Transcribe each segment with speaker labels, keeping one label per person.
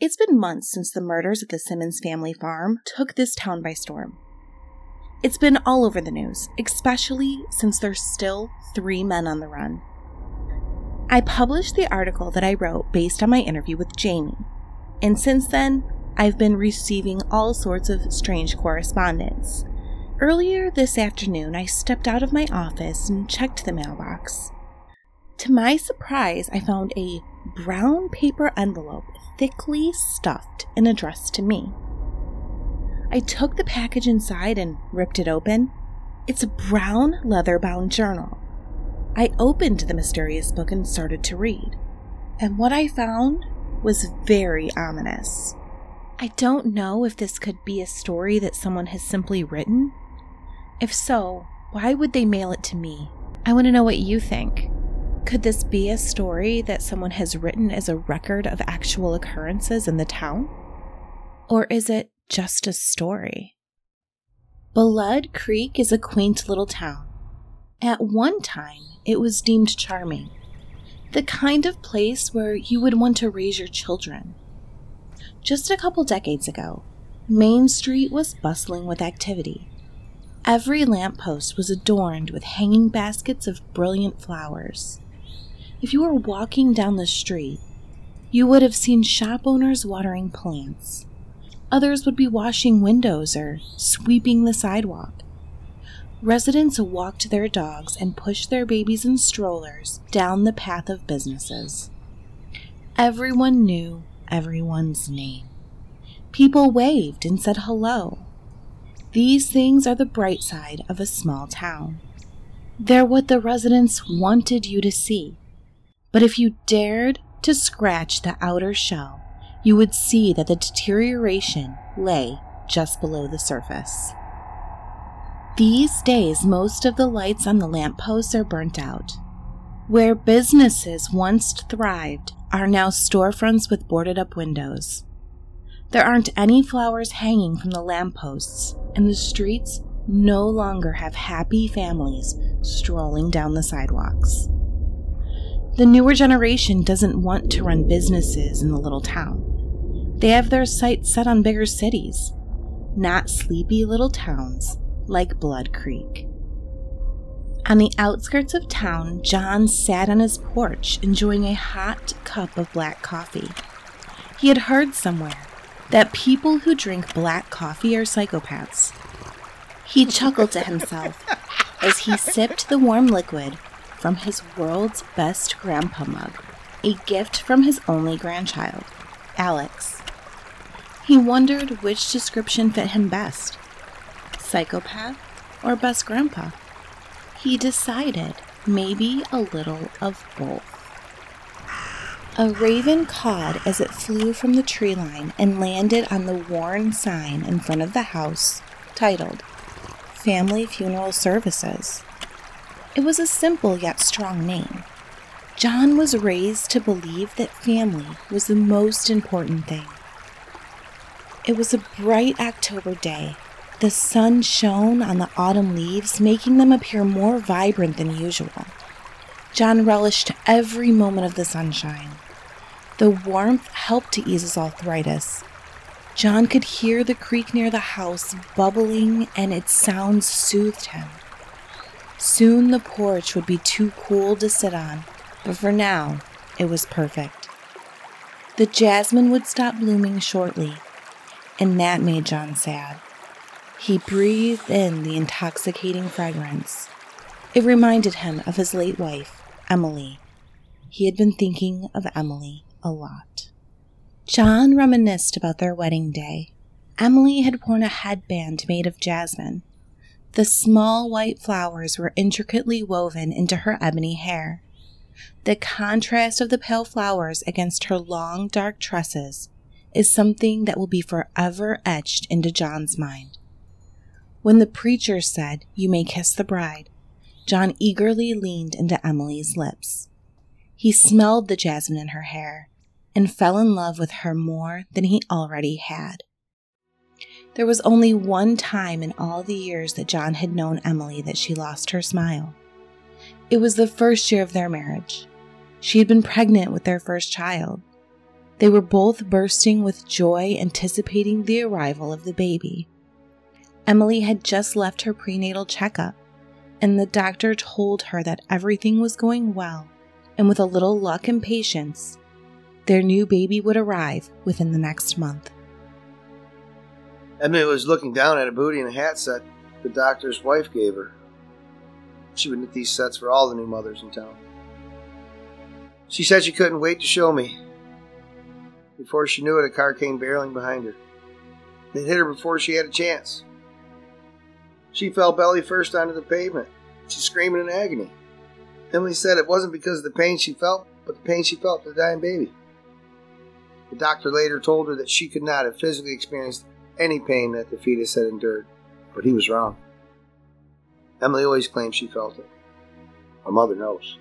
Speaker 1: It's been months since the murders at the Simmons family farm took this town by storm. It's been all over the news, especially since there's still three men on the run. I published the article that I wrote based on my interview with Jamie, and since then, I've been receiving all sorts of strange correspondence. Earlier this afternoon, I stepped out of my office and checked the mailbox. To my surprise, I found a brown paper envelope thickly stuffed and addressed to me. I took the package inside and ripped it open. It's a brown leather bound journal. I opened the mysterious book and started to read. And what I found was very ominous. I don't know if this could be a story that someone has simply written. If so, why would they mail it to me? I want to know what you think. Could this be a story that someone has written as a record of actual occurrences in the town? Or is it just a story? Blood Creek is a quaint little town. At one time, it was deemed charming, the kind of place where you would want to raise your children. Just a couple decades ago, Main Street was bustling with activity. Every lamppost was adorned with hanging baskets of brilliant flowers. If you were walking down the street, you would have seen shop owners watering plants. Others would be washing windows or sweeping the sidewalk. Residents walked their dogs and pushed their babies in strollers down the path of businesses. Everyone knew everyone's name. People waved and said hello. These things are the bright side of a small town. They're what the residents wanted you to see. But if you dared to scratch the outer shell, you would see that the deterioration lay just below the surface. These days, most of the lights on the lampposts are burnt out. Where businesses once thrived are now storefronts with boarded up windows. There aren't any flowers hanging from the lampposts, and the streets no longer have happy families strolling down the sidewalks. The newer generation doesn't want to run businesses in the little town. They have their sights set on bigger cities, not sleepy little towns like Blood Creek. On the outskirts of town, John sat on his porch enjoying a hot cup of black coffee. He had heard somewhere that people who drink black coffee are psychopaths. He chuckled to himself as he sipped the warm liquid from his world's best grandpa mug, a gift from his only grandchild, Alex. He wondered which description fit him best psychopath or best grandpa. He decided maybe a little of both. A raven cawed as it flew from the tree line and landed on the worn sign in front of the house titled Family Funeral Services. It was a simple yet strong name. John was raised to believe that family was the most important thing. It was a bright October day. The sun shone on the autumn leaves, making them appear more vibrant than usual. John relished every moment of the sunshine. The warmth helped to ease his arthritis. John could hear the creek near the house bubbling, and its sounds soothed him. Soon the porch would be too cool to sit on, but for now, it was perfect. The jasmine would stop blooming shortly, and that made John sad. He breathed in the intoxicating fragrance. It reminded him of his late wife, Emily. He had been thinking of Emily a lot. John reminisced about their wedding day. Emily had worn a headband made of jasmine. The small white flowers were intricately woven into her ebony hair. The contrast of the pale flowers against her long, dark tresses is something that will be forever etched into John's mind. When the preacher said, You may kiss the bride, John eagerly leaned into Emily's lips. He smelled the jasmine in her hair and fell in love with her more than he already had. There was only one time in all the years that John had known Emily that she lost her smile. It was the first year of their marriage. She had been pregnant with their first child. They were both bursting with joy, anticipating the arrival of the baby. Emily had just left her prenatal checkup, and the doctor told her that everything was going well, and with a little luck and patience, their new baby would arrive within the next month.
Speaker 2: Emily was looking down at a booty and a hat set the doctor's wife gave her. She would knit these sets for all the new mothers in town. She said she couldn't wait to show me. Before she knew it, a car came barreling behind her. It hit her before she had a chance. She fell belly first onto the pavement. She's screaming in agony. Emily said it wasn't because of the pain she felt, but the pain she felt for the dying baby. The doctor later told her that she could not have physically experienced any pain that the fetus had endured, but he was wrong. Emily always claimed she felt it. Her mother knows.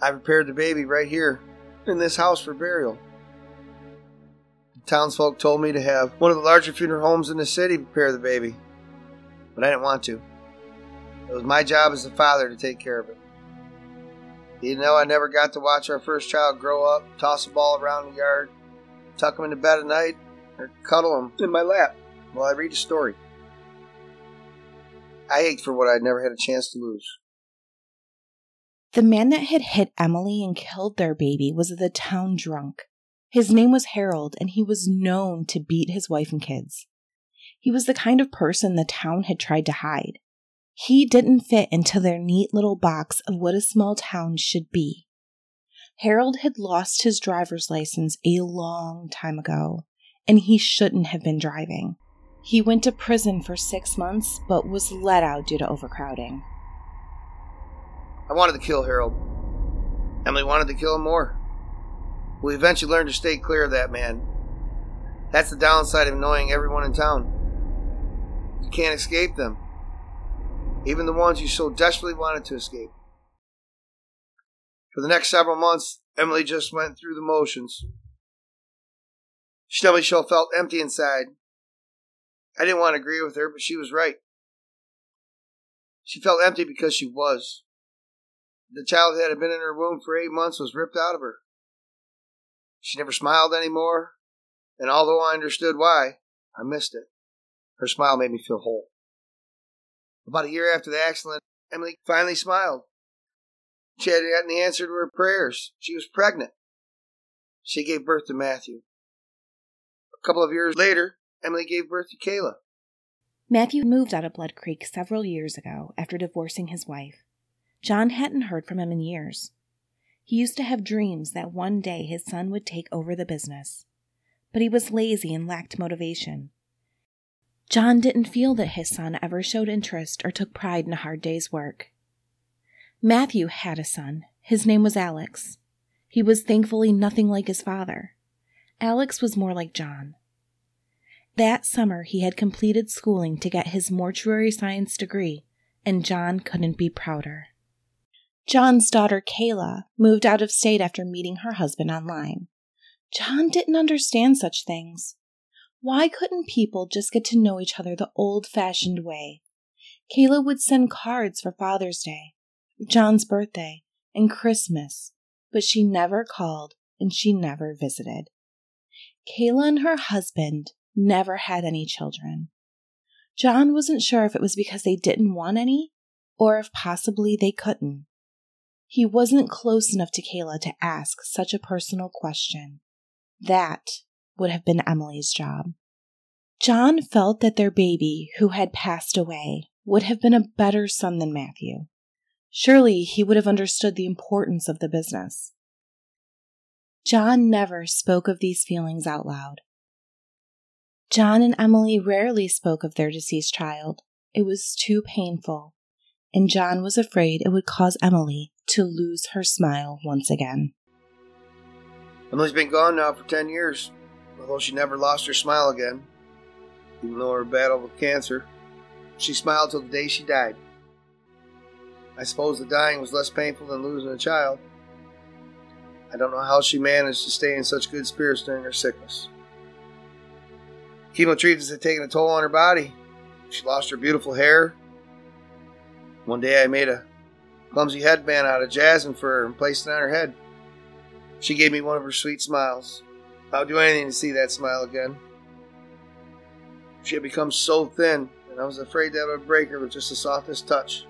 Speaker 2: I prepared the baby right here in this house for burial. The townsfolk told me to have one of the larger funeral homes in the city prepare the baby, but I didn't want to. It was my job as a father to take care of it. You know, I never got to watch our first child grow up, toss a ball around the yard, tuck him into bed at night, or cuddle him in my lap while I read a story. I ached for what I'd never had a chance to lose.
Speaker 1: The man that had hit Emily and killed their baby was the town drunk. His name was Harold, and he was known to beat his wife and kids. He was the kind of person the town had tried to hide. He didn't fit into their neat little box of what a small town should be. Harold had lost his driver's license a long time ago, and he shouldn't have been driving. He went to prison for six months, but was let out due to overcrowding.
Speaker 2: I wanted to kill Harold. Emily wanted to kill him more. We eventually learned to stay clear of that man. That's the downside of knowing everyone in town. You can't escape them, even the ones you so desperately wanted to escape. For the next several months, Emily just went through the motions. She told me she felt empty inside, I didn't want to agree with her, but she was right. She felt empty because she was. The child that had been in her womb for eight months was ripped out of her. She never smiled anymore, and although I understood why, I missed it. Her smile made me feel whole. About a year after the accident, Emily finally smiled. She had gotten the answer to her prayers. She was pregnant. She gave birth to Matthew. A couple of years later, Emily gave birth to Kayla.
Speaker 1: Matthew moved out of Blood Creek several years ago after divorcing his wife. John hadn't heard from him in years. He used to have dreams that one day his son would take over the business, but he was lazy and lacked motivation. John didn't feel that his son ever showed interest or took pride in a hard day's work. Matthew had a son. His name was Alex. He was thankfully nothing like his father. Alex was more like John. That summer, he had completed schooling to get his mortuary science degree, and John couldn't be prouder. John's daughter, Kayla, moved out of state after meeting her husband online. John didn't understand such things. Why couldn't people just get to know each other the old fashioned way? Kayla would send cards for Father's Day, John's birthday, and Christmas, but she never called and she never visited. Kayla and her husband never had any children. John wasn't sure if it was because they didn't want any or if possibly they couldn't. He wasn't close enough to Kayla to ask such a personal question. That would have been Emily's job. John felt that their baby, who had passed away, would have been a better son than Matthew. Surely he would have understood the importance of the business. John never spoke of these feelings out loud. John and Emily rarely spoke of their deceased child. It was too painful, and John was afraid it would cause Emily to lose her smile once again.
Speaker 2: Emily's been gone now for 10 years, although she never lost her smile again. Even though her battle with cancer, she smiled till the day she died. I suppose the dying was less painful than losing a child. I don't know how she managed to stay in such good spirits during her sickness. Chemo treatments had taken a toll on her body. She lost her beautiful hair. One day I made a clumsy headband out of jasmine for her and placed it on her head. She gave me one of her sweet smiles. I would do anything to see that smile again. She had become so thin, and I was afraid that I would break her with just the softest touch.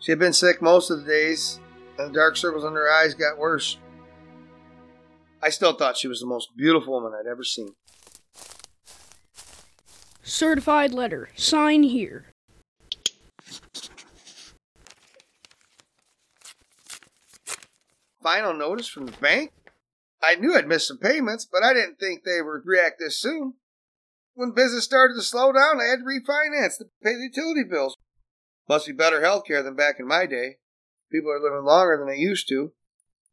Speaker 2: She had been sick most of the days, and the dark circles under her eyes got worse. I still thought she was the most beautiful woman I'd ever seen.
Speaker 3: Certified letter. Sign here.
Speaker 2: Final notice from the bank? I knew I'd missed some payments, but I didn't think they would react this soon. When business started to slow down, I had to refinance to pay the utility bills. Must be better health care than back in my day. People are living longer than they used to.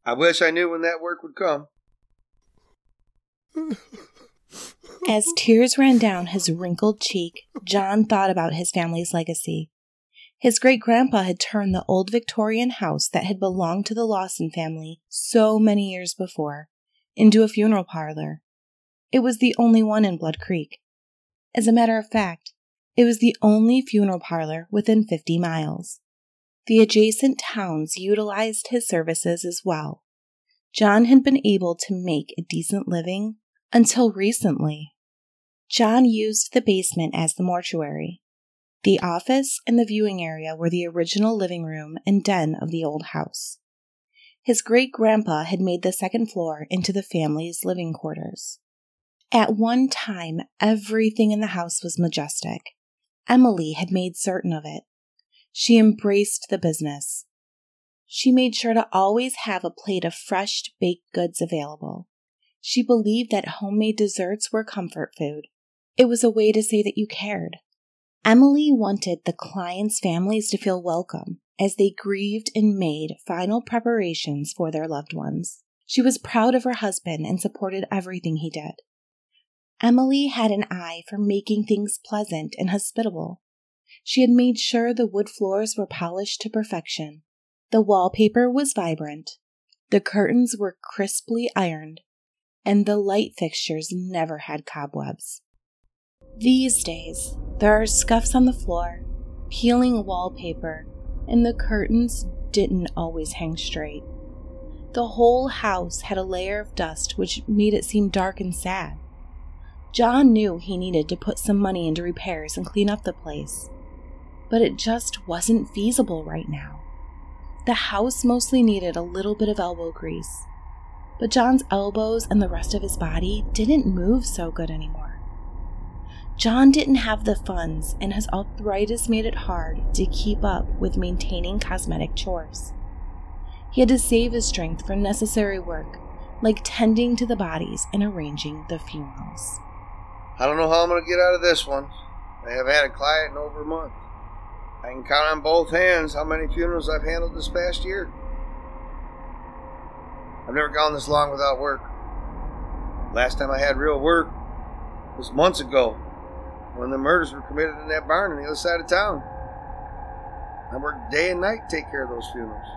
Speaker 2: I wish I knew when that work would come.
Speaker 1: As tears ran down his wrinkled cheek, John thought about his family's legacy. His great grandpa had turned the old Victorian house that had belonged to the Lawson family so many years before into a funeral parlor. It was the only one in Blood Creek. As a matter of fact, it was the only funeral parlor within 50 miles. The adjacent towns utilized his services as well. John had been able to make a decent living until recently. John used the basement as the mortuary. The office and the viewing area were the original living room and den of the old house. His great grandpa had made the second floor into the family's living quarters. At one time, everything in the house was majestic. Emily had made certain of it. She embraced the business. She made sure to always have a plate of fresh baked goods available. She believed that homemade desserts were comfort food. It was a way to say that you cared. Emily wanted the clients' families to feel welcome as they grieved and made final preparations for their loved ones. She was proud of her husband and supported everything he did. Emily had an eye for making things pleasant and hospitable. She had made sure the wood floors were polished to perfection. The wallpaper was vibrant. The curtains were crisply ironed, and the light fixtures never had cobwebs. These days, there are scuffs on the floor, peeling wallpaper, and the curtains didn't always hang straight. The whole house had a layer of dust which made it seem dark and sad. John knew he needed to put some money into repairs and clean up the place, but it just wasn't feasible right now. The house mostly needed a little bit of elbow grease, but John's elbows and the rest of his body didn't move so good anymore. John didn't have the funds, and his arthritis made it hard to keep up with maintaining cosmetic chores. He had to save his strength for necessary work, like tending to the bodies and arranging the funerals.
Speaker 2: I don't know how I'm going to get out of this one. I haven't had a client in over a month. I can count on both hands how many funerals I've handled this past year. I've never gone this long without work. Last time I had real work was months ago when the murders were committed in that barn on the other side of town. I worked day and night to take care of those funerals.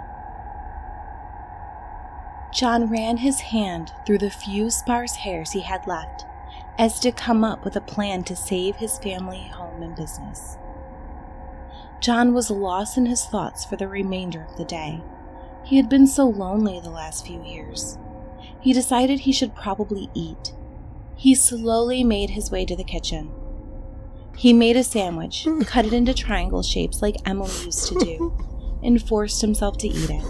Speaker 1: John ran his hand through the few sparse hairs he had left as to come up with a plan to save his family, home, and business. John was lost in his thoughts for the remainder of the day. He had been so lonely the last few years. He decided he should probably eat. He slowly made his way to the kitchen. He made a sandwich, cut it into triangle shapes like Emily used to do, and forced himself to eat it.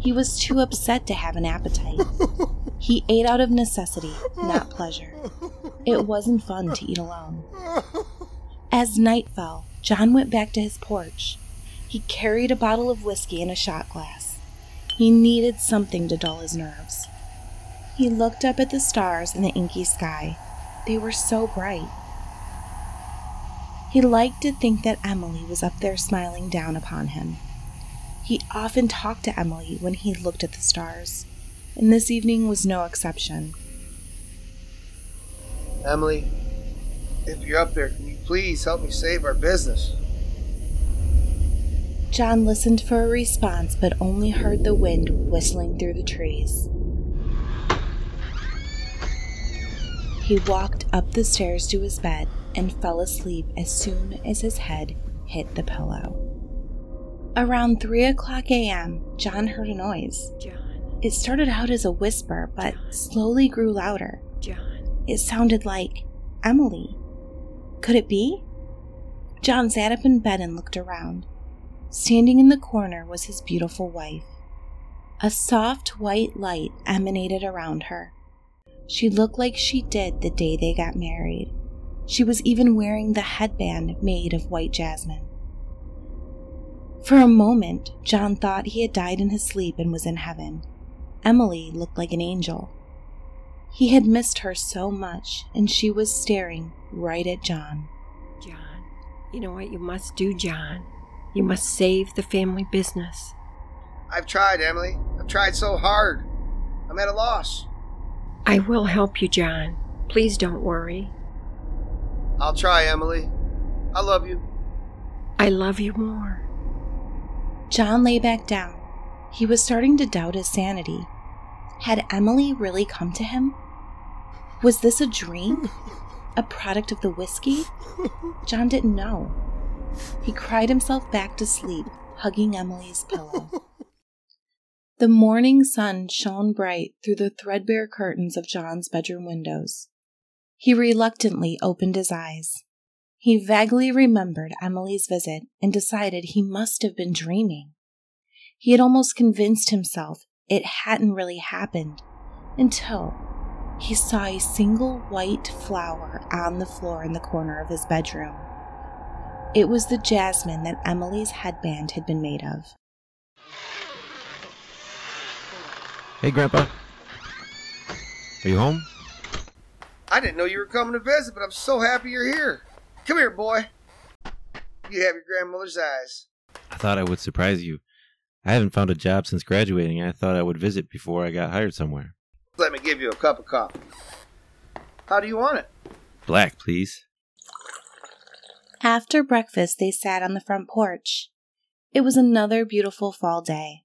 Speaker 1: He was too upset to have an appetite. He ate out of necessity, not pleasure. It wasn't fun to eat alone. As night fell, John went back to his porch. He carried a bottle of whiskey and a shot glass. He needed something to dull his nerves. He looked up at the stars in the inky sky. They were so bright. He liked to think that Emily was up there smiling down upon him. He often talked to Emily when he looked at the stars, and this evening was no exception.
Speaker 2: Emily, if you're up there, can you please help me save our business?
Speaker 1: John listened for a response but only heard the wind whistling through the trees. He walked up the stairs to his bed and fell asleep as soon as his head hit the pillow. Around 3 o'clock a.m., John heard a noise.
Speaker 3: John.
Speaker 1: It started out as a whisper, but slowly grew louder.
Speaker 4: John.
Speaker 1: It sounded like Emily. Could it be? John sat up in bed and looked around. Standing in the corner was his beautiful wife. A soft white light emanated around her. She looked like she did the day they got married. She was even wearing the headband made of white jasmine. For a moment, John thought he had died in his sleep and was in heaven. Emily looked like an angel. He had missed her so much, and she was staring right at John.
Speaker 4: John. You know what you must do, John? You must save the family business.
Speaker 2: I've tried, Emily. I've tried so hard. I'm at a loss.
Speaker 4: I will help you, John. Please don't worry.
Speaker 2: I'll try, Emily. I love you.
Speaker 4: I love you more.
Speaker 1: John lay back down. He was starting to doubt his sanity. Had Emily really come to him? Was this a dream? A product of the whiskey? John didn't know. He cried himself back to sleep, hugging Emily's pillow. The morning sun shone bright through the threadbare curtains of John's bedroom windows. He reluctantly opened his eyes. He vaguely remembered Emily's visit and decided he must have been dreaming. He had almost convinced himself it hadn't really happened until he saw a single white flower on the floor in the corner of his bedroom. It was the jasmine that Emily's headband had been made of.
Speaker 5: Hey, Grandpa. Are you home?
Speaker 2: I didn't know you were coming to visit, but I'm so happy you're here. Come here, boy. You have your grandmother's eyes.
Speaker 5: I thought I would surprise you. I haven't found a job since graduating. And I thought I would visit before I got hired somewhere.
Speaker 2: Let me give you a cup of coffee. How do you want it?
Speaker 5: Black, please.
Speaker 1: After breakfast, they sat on the front porch. It was another beautiful fall day.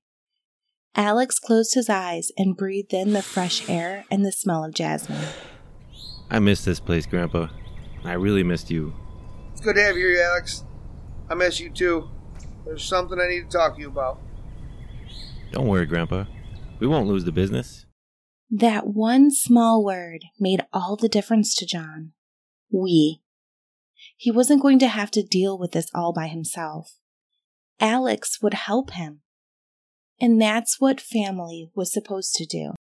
Speaker 1: Alex closed his eyes and breathed in the fresh air and the smell of jasmine.
Speaker 5: I miss this place, Grandpa. I really missed you.
Speaker 2: It's good to have you here, Alex. I miss you too. There's something I need to talk to you about.
Speaker 5: Don't worry, Grandpa. We won't lose the business.
Speaker 1: That one small word made all the difference to John. We. He wasn't going to have to deal with this all by himself. Alex would help him. And that's what family was supposed to do.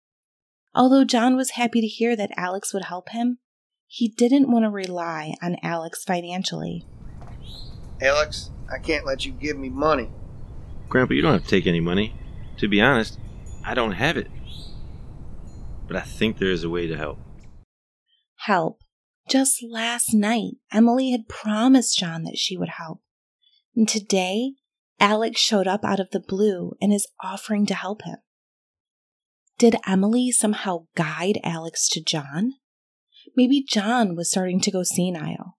Speaker 1: Although John was happy to hear that Alex would help him, he didn't want to rely on Alex financially.
Speaker 2: Alex, I can't let you give me money.
Speaker 5: Grandpa, you don't have to take any money. To be honest, I don't have it. But I think there is a way to help.
Speaker 1: Help. Just last night, Emily had promised John that she would help. And today, Alex showed up out of the blue and is offering to help him. Did Emily somehow guide Alex to John? Maybe John was starting to go senile.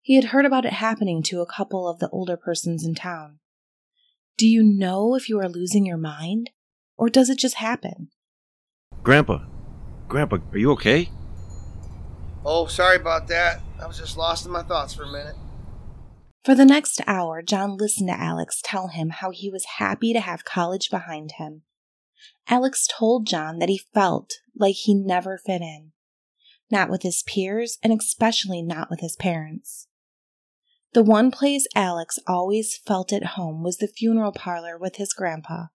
Speaker 1: He had heard about it happening to a couple of the older persons in town. Do you know if you are losing your mind? Or does it just happen?
Speaker 5: Grandpa, Grandpa, are you okay?
Speaker 2: Oh, sorry about that. I was just lost in my thoughts for a minute.
Speaker 1: For the next hour, John listened to Alex tell him how he was happy to have college behind him. Alex told John that he felt like he never fit in, not with his peers and especially not with his parents. The one place Alex always felt at home was the funeral parlor with his grandpa.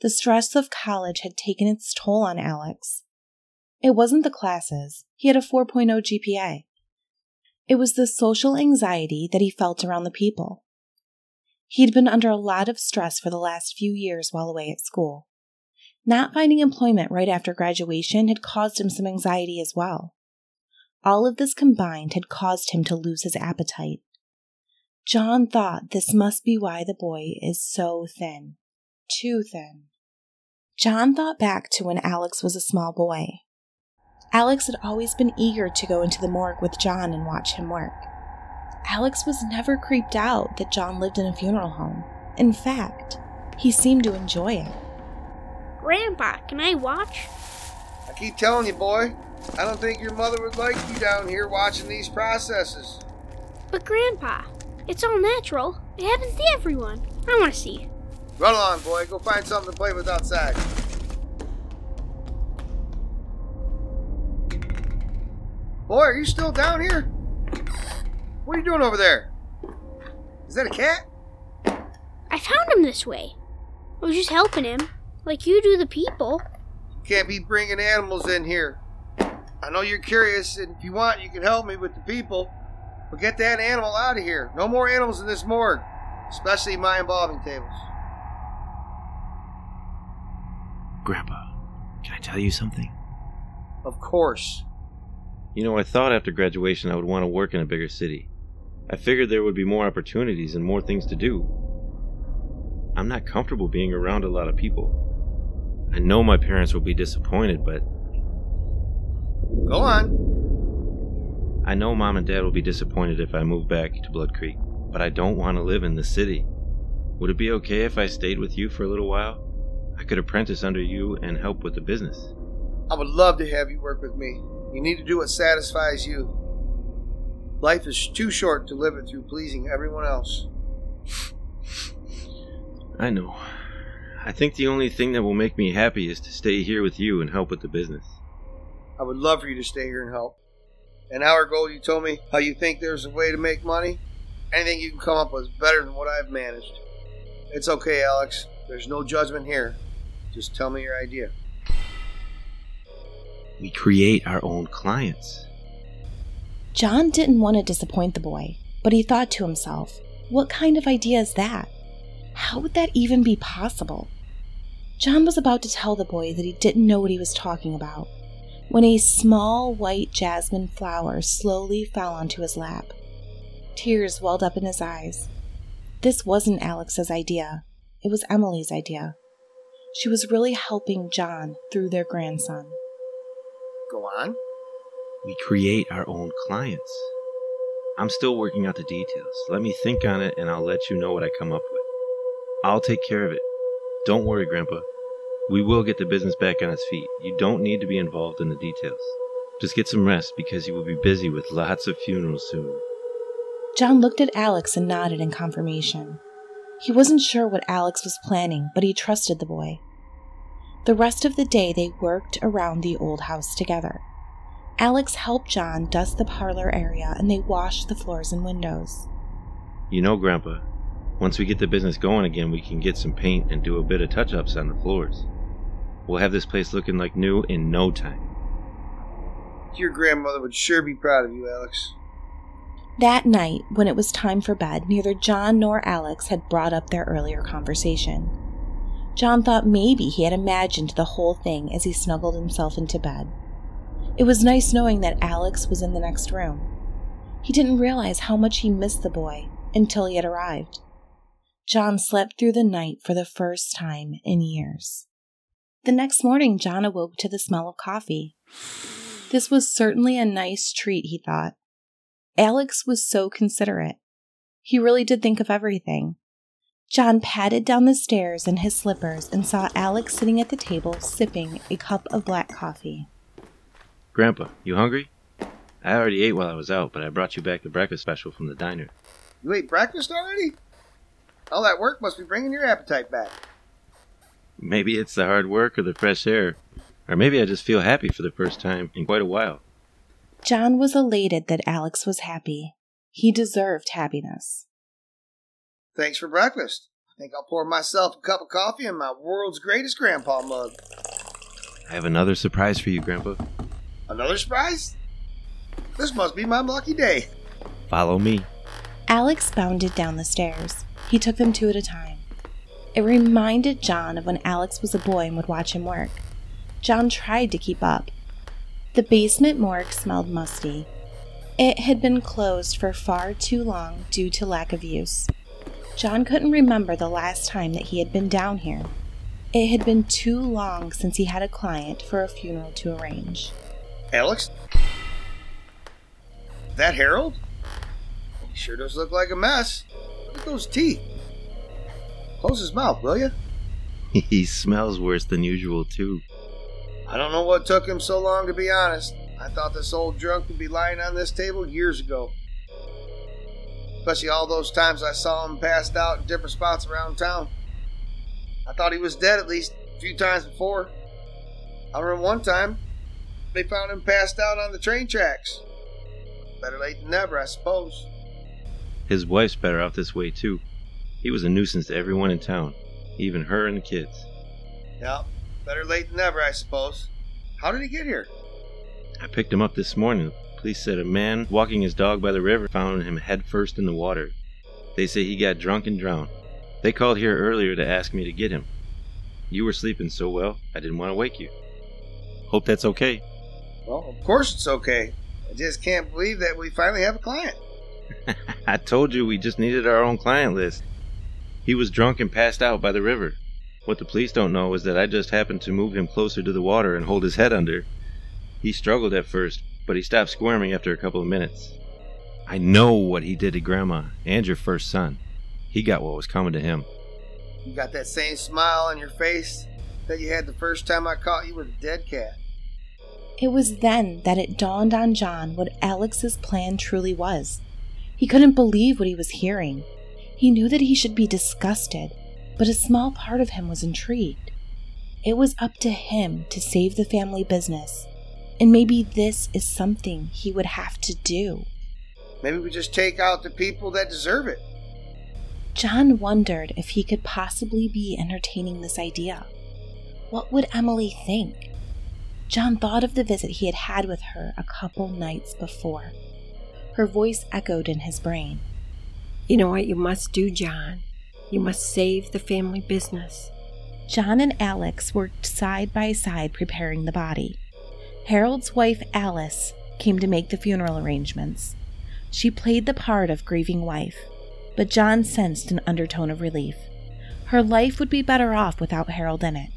Speaker 1: The stress of college had taken its toll on Alex. It wasn't the classes, he had a 4.0 GPA. It was the social anxiety that he felt around the people. He'd been under a lot of stress for the last few years while away at school. Not finding employment right after graduation had caused him some anxiety as well. All of this combined had caused him to lose his appetite. John thought this must be why the boy is so thin. Too thin. John thought back to when Alex was a small boy. Alex had always been eager to go into the morgue with John and watch him work. Alex was never creeped out that John lived in a funeral home. In fact, he seemed to enjoy it.
Speaker 3: Grandpa, can I watch?
Speaker 2: I keep telling you, boy, I don't think your mother would like you down here watching these processes.
Speaker 3: But Grandpa, it's all natural. It happens to everyone. I want to see.
Speaker 2: Run along, boy. Go find something to play with outside. Boy, are you still down here? What are you doing over there? Is that a cat?
Speaker 3: I found him this way. I was just helping him, like you do the people.
Speaker 2: You can't be bringing animals in here. I know you're curious, and if you want, you can help me with the people. But get that animal out of here. No more animals in this morgue, especially my embalming tables.
Speaker 5: Grandpa, can I tell you something?
Speaker 2: Of course.
Speaker 5: You know, I thought after graduation I would want to work in a bigger city. I figured there would be more opportunities and more things to do. I'm not comfortable being around a lot of people. I know my parents will be disappointed, but
Speaker 2: Go on.
Speaker 5: I know mom and dad will be disappointed if I move back to Blood Creek, but I don't want to live in the city. Would it be okay if I stayed with you for a little while? I could apprentice under you and help with the business.
Speaker 2: I would love to have you work with me. You need to do what satisfies you. Life is too short to live it through pleasing everyone else.
Speaker 5: I know. I think the only thing that will make me happy is to stay here with you and help with the business.
Speaker 2: I would love for you to stay here and help. An hour ago, you told me how you think there's a way to make money. Anything you can come up with is better than what I've managed. It's okay, Alex. There's no judgment here. Just tell me your idea.
Speaker 5: We create our own clients.
Speaker 1: John didn't want to disappoint the boy, but he thought to himself, what kind of idea is that? How would that even be possible? John was about to tell the boy that he didn't know what he was talking about when a small white jasmine flower slowly fell onto his lap. Tears welled up in his eyes. This wasn't Alex's idea, it was Emily's idea. She was really helping John through their grandson.
Speaker 2: Go on.
Speaker 5: We create our own clients. I'm still working out the details. Let me think on it and I'll let you know what I come up with. I'll take care of it. Don't worry, Grandpa. We will get the business back on its feet. You don't need to be involved in the details. Just get some rest because you will be busy with lots of funerals soon.
Speaker 1: John looked at Alex and nodded in confirmation. He wasn't sure what Alex was planning, but he trusted the boy. The rest of the day they worked around the old house together. Alex helped John dust the parlor area and they washed the floors and windows.
Speaker 5: You know, Grandpa, once we get the business going again, we can get some paint and do a bit of touch ups on the floors. We'll have this place looking like new in no time.
Speaker 2: Your grandmother would sure be proud of you, Alex.
Speaker 1: That night, when it was time for bed, neither John nor Alex had brought up their earlier conversation. John thought maybe he had imagined the whole thing as he snuggled himself into bed. It was nice knowing that Alex was in the next room. He didn't realize how much he missed the boy until he had arrived. John slept through the night for the first time in years. The next morning, John awoke to the smell of coffee. This was certainly a nice treat, he thought. Alex was so considerate. He really did think of everything. John padded down the stairs in his slippers and saw Alex sitting at the table sipping a cup of black coffee.
Speaker 5: Grandpa, you hungry? I already ate while I was out, but I brought you back the breakfast special from the diner.
Speaker 2: You ate breakfast already? All that work must be bringing your appetite back.
Speaker 5: Maybe it's the hard work or the fresh air, or maybe I just feel happy for the first time in quite a while.
Speaker 1: John was elated that Alex was happy. He deserved happiness.
Speaker 2: Thanks for breakfast. I think I'll pour myself a cup of coffee in my world's greatest grandpa mug.
Speaker 5: I have another surprise for you, Grandpa.
Speaker 2: Another surprise? This must be my lucky day.
Speaker 5: Follow me.
Speaker 1: Alex bounded down the stairs. He took them two at a time. It reminded John of when Alex was a boy and would watch him work. John tried to keep up. The basement morgue smelled musty. It had been closed for far too long due to lack of use. John couldn't remember the last time that he had been down here. It had been too long since he had a client for a funeral to arrange.
Speaker 2: Alex? That Harold? He sure does look like a mess. Look at those teeth. Close his mouth, will you?
Speaker 5: he smells worse than usual, too.
Speaker 2: I don't know what took him so long, to be honest. I thought this old drunk would be lying on this table years ago. Especially all those times I saw him passed out in different spots around town. I thought he was dead at least a few times before. I remember one time they found him passed out on the train tracks. better late than never, I suppose.
Speaker 5: His wife's better off this way, too. He was a nuisance to everyone in town, even her and the kids.
Speaker 2: Yeah, better late than never, I suppose. How did he get here?
Speaker 5: I picked him up this morning. Police said a man walking his dog by the river found him head first in the water. They say he got drunk and drowned. They called here earlier to ask me to get him. You were sleeping so well, I didn't want to wake you. Hope that's okay.
Speaker 2: Well, of course it's okay. I just can't believe that we finally have a client.
Speaker 5: I told you we just needed our own client list. He was drunk and passed out by the river. What the police don't know is that I just happened to move him closer to the water and hold his head under. He struggled at first, but he stopped squirming after a couple of minutes. I know what he did to Grandma and your first son. He got what was coming to him.
Speaker 2: You got that same smile on your face that you had the first time I caught you with a dead cat.
Speaker 1: It was then that it dawned on John what Alex's plan truly was. He couldn't believe what he was hearing. He knew that he should be disgusted, but a small part of him was intrigued. It was up to him to save the family business, and maybe this is something he would have to do.
Speaker 2: Maybe we just take out the people that deserve it.
Speaker 1: John wondered if he could possibly be entertaining this idea. What would Emily think? John thought of the visit he had had with her a couple nights before. Her voice echoed in his brain.
Speaker 4: You know what you must do, John? You must save the family business.
Speaker 1: John and Alex worked side by side preparing the body. Harold's wife, Alice, came to make the funeral arrangements. She played the part of grieving wife, but John sensed an undertone of relief. Her life would be better off without Harold in it.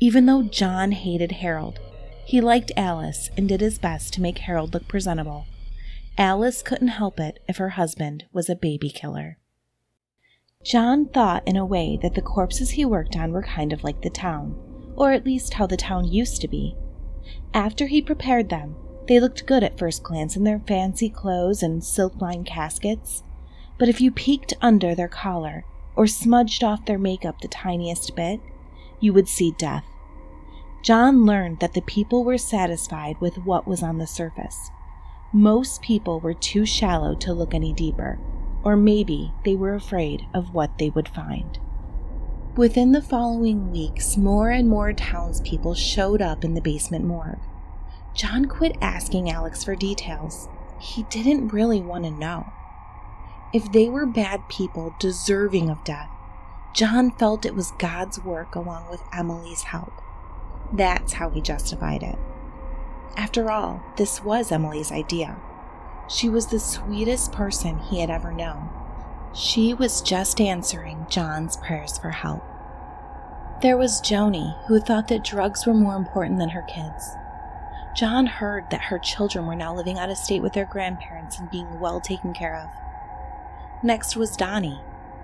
Speaker 1: Even though John hated Harold, he liked Alice and did his best to make Harold look presentable. Alice couldn't help it if her husband was a baby killer. John thought in a way that the corpses he worked on were kind of like the town, or at least how the town used to be. After he prepared them, they looked good at first glance in their fancy clothes and silk lined caskets, but if you peeked under their collar or smudged off their makeup the tiniest bit, you would see death. John learned that the people were satisfied with what was on the surface. Most people were too shallow to look any deeper, or maybe they were afraid of what they would find. Within the following weeks, more and more townspeople showed up in the basement morgue. John quit asking Alex for details. He didn't really want to know. If they were bad people deserving of death, John felt it was God's work along with Emily's help. That's how he justified it. After all, this was Emily's idea. She was the sweetest person he had ever known. She was just answering John's prayers for help. There was Joni, who thought that drugs were more important than her kids. John heard that her children were now living out of state with their grandparents and being well taken care of. Next was Donnie.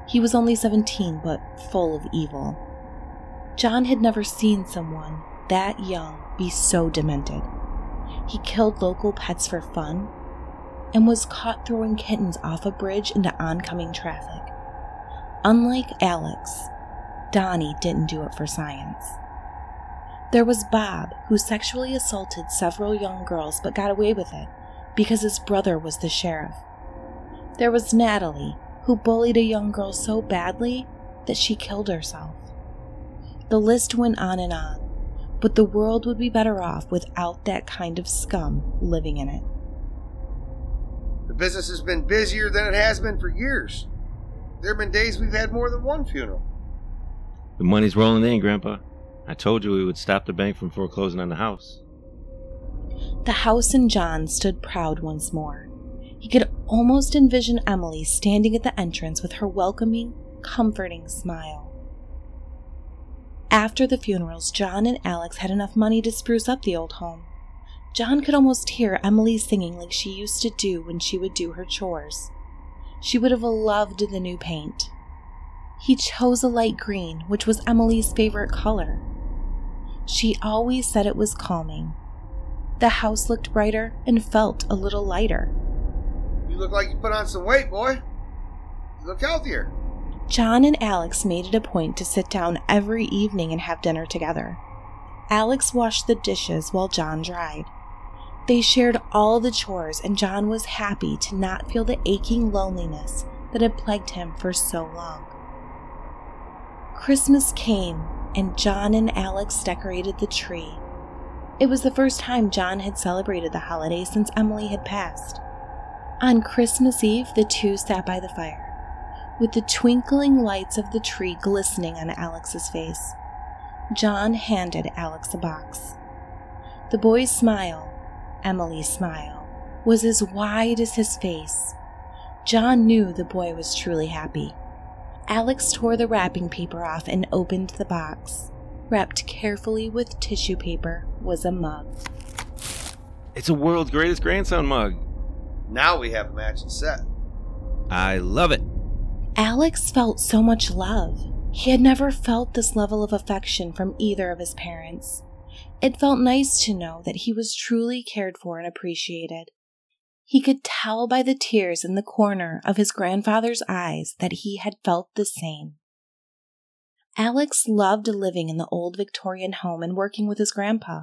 Speaker 1: He was only 17, but full of evil. John had never seen someone that young be so demented. He killed local pets for fun and was caught throwing kittens off a bridge into oncoming traffic. Unlike Alex, Donnie didn't do it for science. There was Bob, who sexually assaulted several young girls but got away with it because his brother was the sheriff. There was Natalie, who bullied a young girl so badly that she killed herself. The list went on and on, but the world would be better off without that kind of scum living in it.
Speaker 2: The business has been busier than it has been for years. There have been days we've had more than one funeral.
Speaker 5: The money's rolling in, Grandpa. I told you we would stop the bank from foreclosing on the house.
Speaker 1: The house and John stood proud once more. He could almost envision Emily standing at the entrance with her welcoming, comforting smile. After the funerals, John and Alex had enough money to spruce up the old home. John could almost hear Emily singing like she used to do when she would do her chores. She would have loved the new paint. He chose a light green, which was Emily's favorite color. She always said it was calming. The house looked brighter and felt a little lighter.
Speaker 2: You look like you put on some weight, boy. You look healthier.
Speaker 1: John and Alex made it a point to sit down every evening and have dinner together. Alex washed the dishes while John dried. They shared all the chores, and John was happy to not feel the aching loneliness that had plagued him for so long. Christmas came, and John and Alex decorated the tree. It was the first time John had celebrated the holiday since Emily had passed. On Christmas Eve, the two sat by the fire, with the twinkling lights of the tree glistening on Alex's face. John handed Alex a box. The boy's smile, Emily's smile, was as wide as his face. John knew the boy was truly happy. Alex tore the wrapping paper off and opened the box. Wrapped carefully with tissue paper was a mug.
Speaker 5: It's a world's greatest grandson mug.
Speaker 2: Now we have a matching set.
Speaker 5: I love it.
Speaker 1: Alex felt so much love. He had never felt this level of affection from either of his parents. It felt nice to know that he was truly cared for and appreciated. He could tell by the tears in the corner of his grandfather's eyes that he had felt the same. Alex loved living in the old Victorian home and working with his grandpa.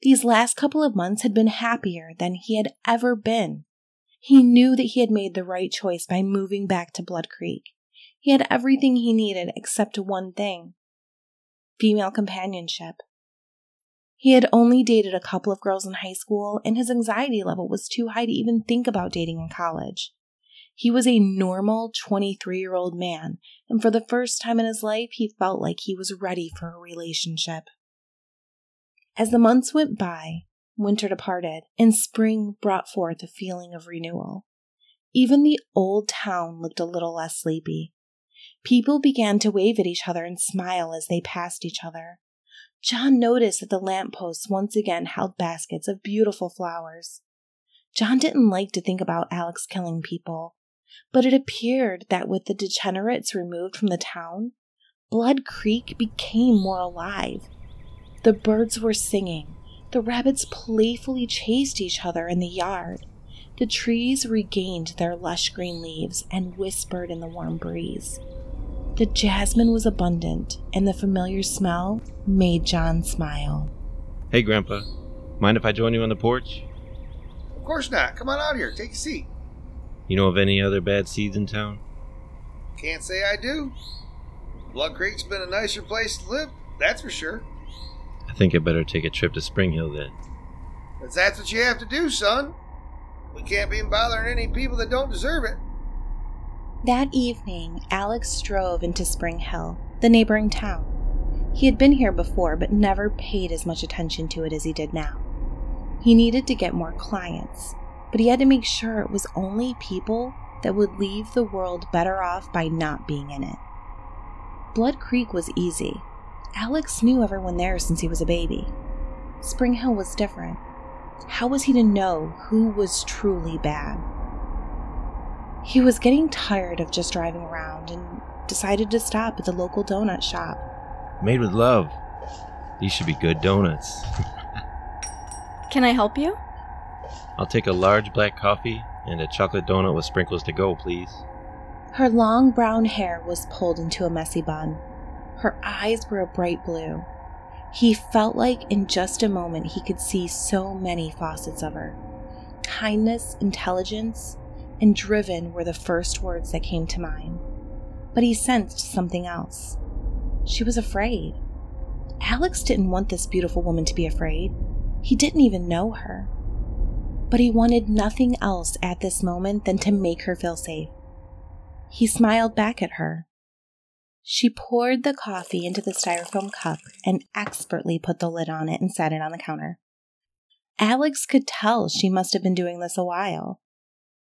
Speaker 1: These last couple of months had been happier than he had ever been. He knew that he had made the right choice by moving back to Blood Creek. He had everything he needed except one thing female companionship. He had only dated a couple of girls in high school, and his anxiety level was too high to even think about dating in college. He was a normal 23 year old man, and for the first time in his life, he felt like he was ready for a relationship. As the months went by, winter departed, and spring brought forth a feeling of renewal. Even the old town looked a little less sleepy. People began to wave at each other and smile as they passed each other. John noticed that the lamp posts once again held baskets of beautiful flowers. John didn't like to think about Alex killing people, but it appeared that with the degenerates removed from the town, Blood Creek became more alive. The birds were singing, the rabbits playfully chased each other in the yard, the trees regained their lush green leaves and whispered in the warm breeze. The jasmine was abundant, and the familiar smell made John smile.
Speaker 5: Hey, Grandpa. Mind if I join you on the porch?
Speaker 2: Of course not. Come on out here. Take a seat.
Speaker 5: You know of any other bad seeds in town?
Speaker 2: Can't say I do. Blood Creek's been a nicer place to live, that's for sure.
Speaker 5: I think I better take a trip to Spring Hill then.
Speaker 2: But that's what you have to do, son. We can't be bothering any people that don't deserve it.
Speaker 1: That evening, Alex drove into Spring Hill, the neighboring town. He had been here before, but never paid as much attention to it as he did now. He needed to get more clients, but he had to make sure it was only people that would leave the world better off by not being in it. Blood Creek was easy. Alex knew everyone there since he was a baby. Spring Hill was different. How was he to know who was truly bad? He was getting tired of just driving around and decided to stop at the local donut shop.
Speaker 5: Made with love. These should be good donuts.
Speaker 6: Can I help you?
Speaker 5: I'll take a large black coffee and a chocolate donut with sprinkles to go, please.
Speaker 1: Her long brown hair was pulled into a messy bun. Her eyes were a bright blue. He felt like in just a moment he could see so many facets of her kindness, intelligence, and driven were the first words that came to mind. But he sensed something else. She was afraid. Alex didn't want this beautiful woman to be afraid. He didn't even know her. But he wanted nothing else at this moment than to make her feel safe. He smiled back at her. She poured the coffee into the styrofoam cup and expertly put the lid on it and set it on the counter. Alex could tell she must have been doing this a while.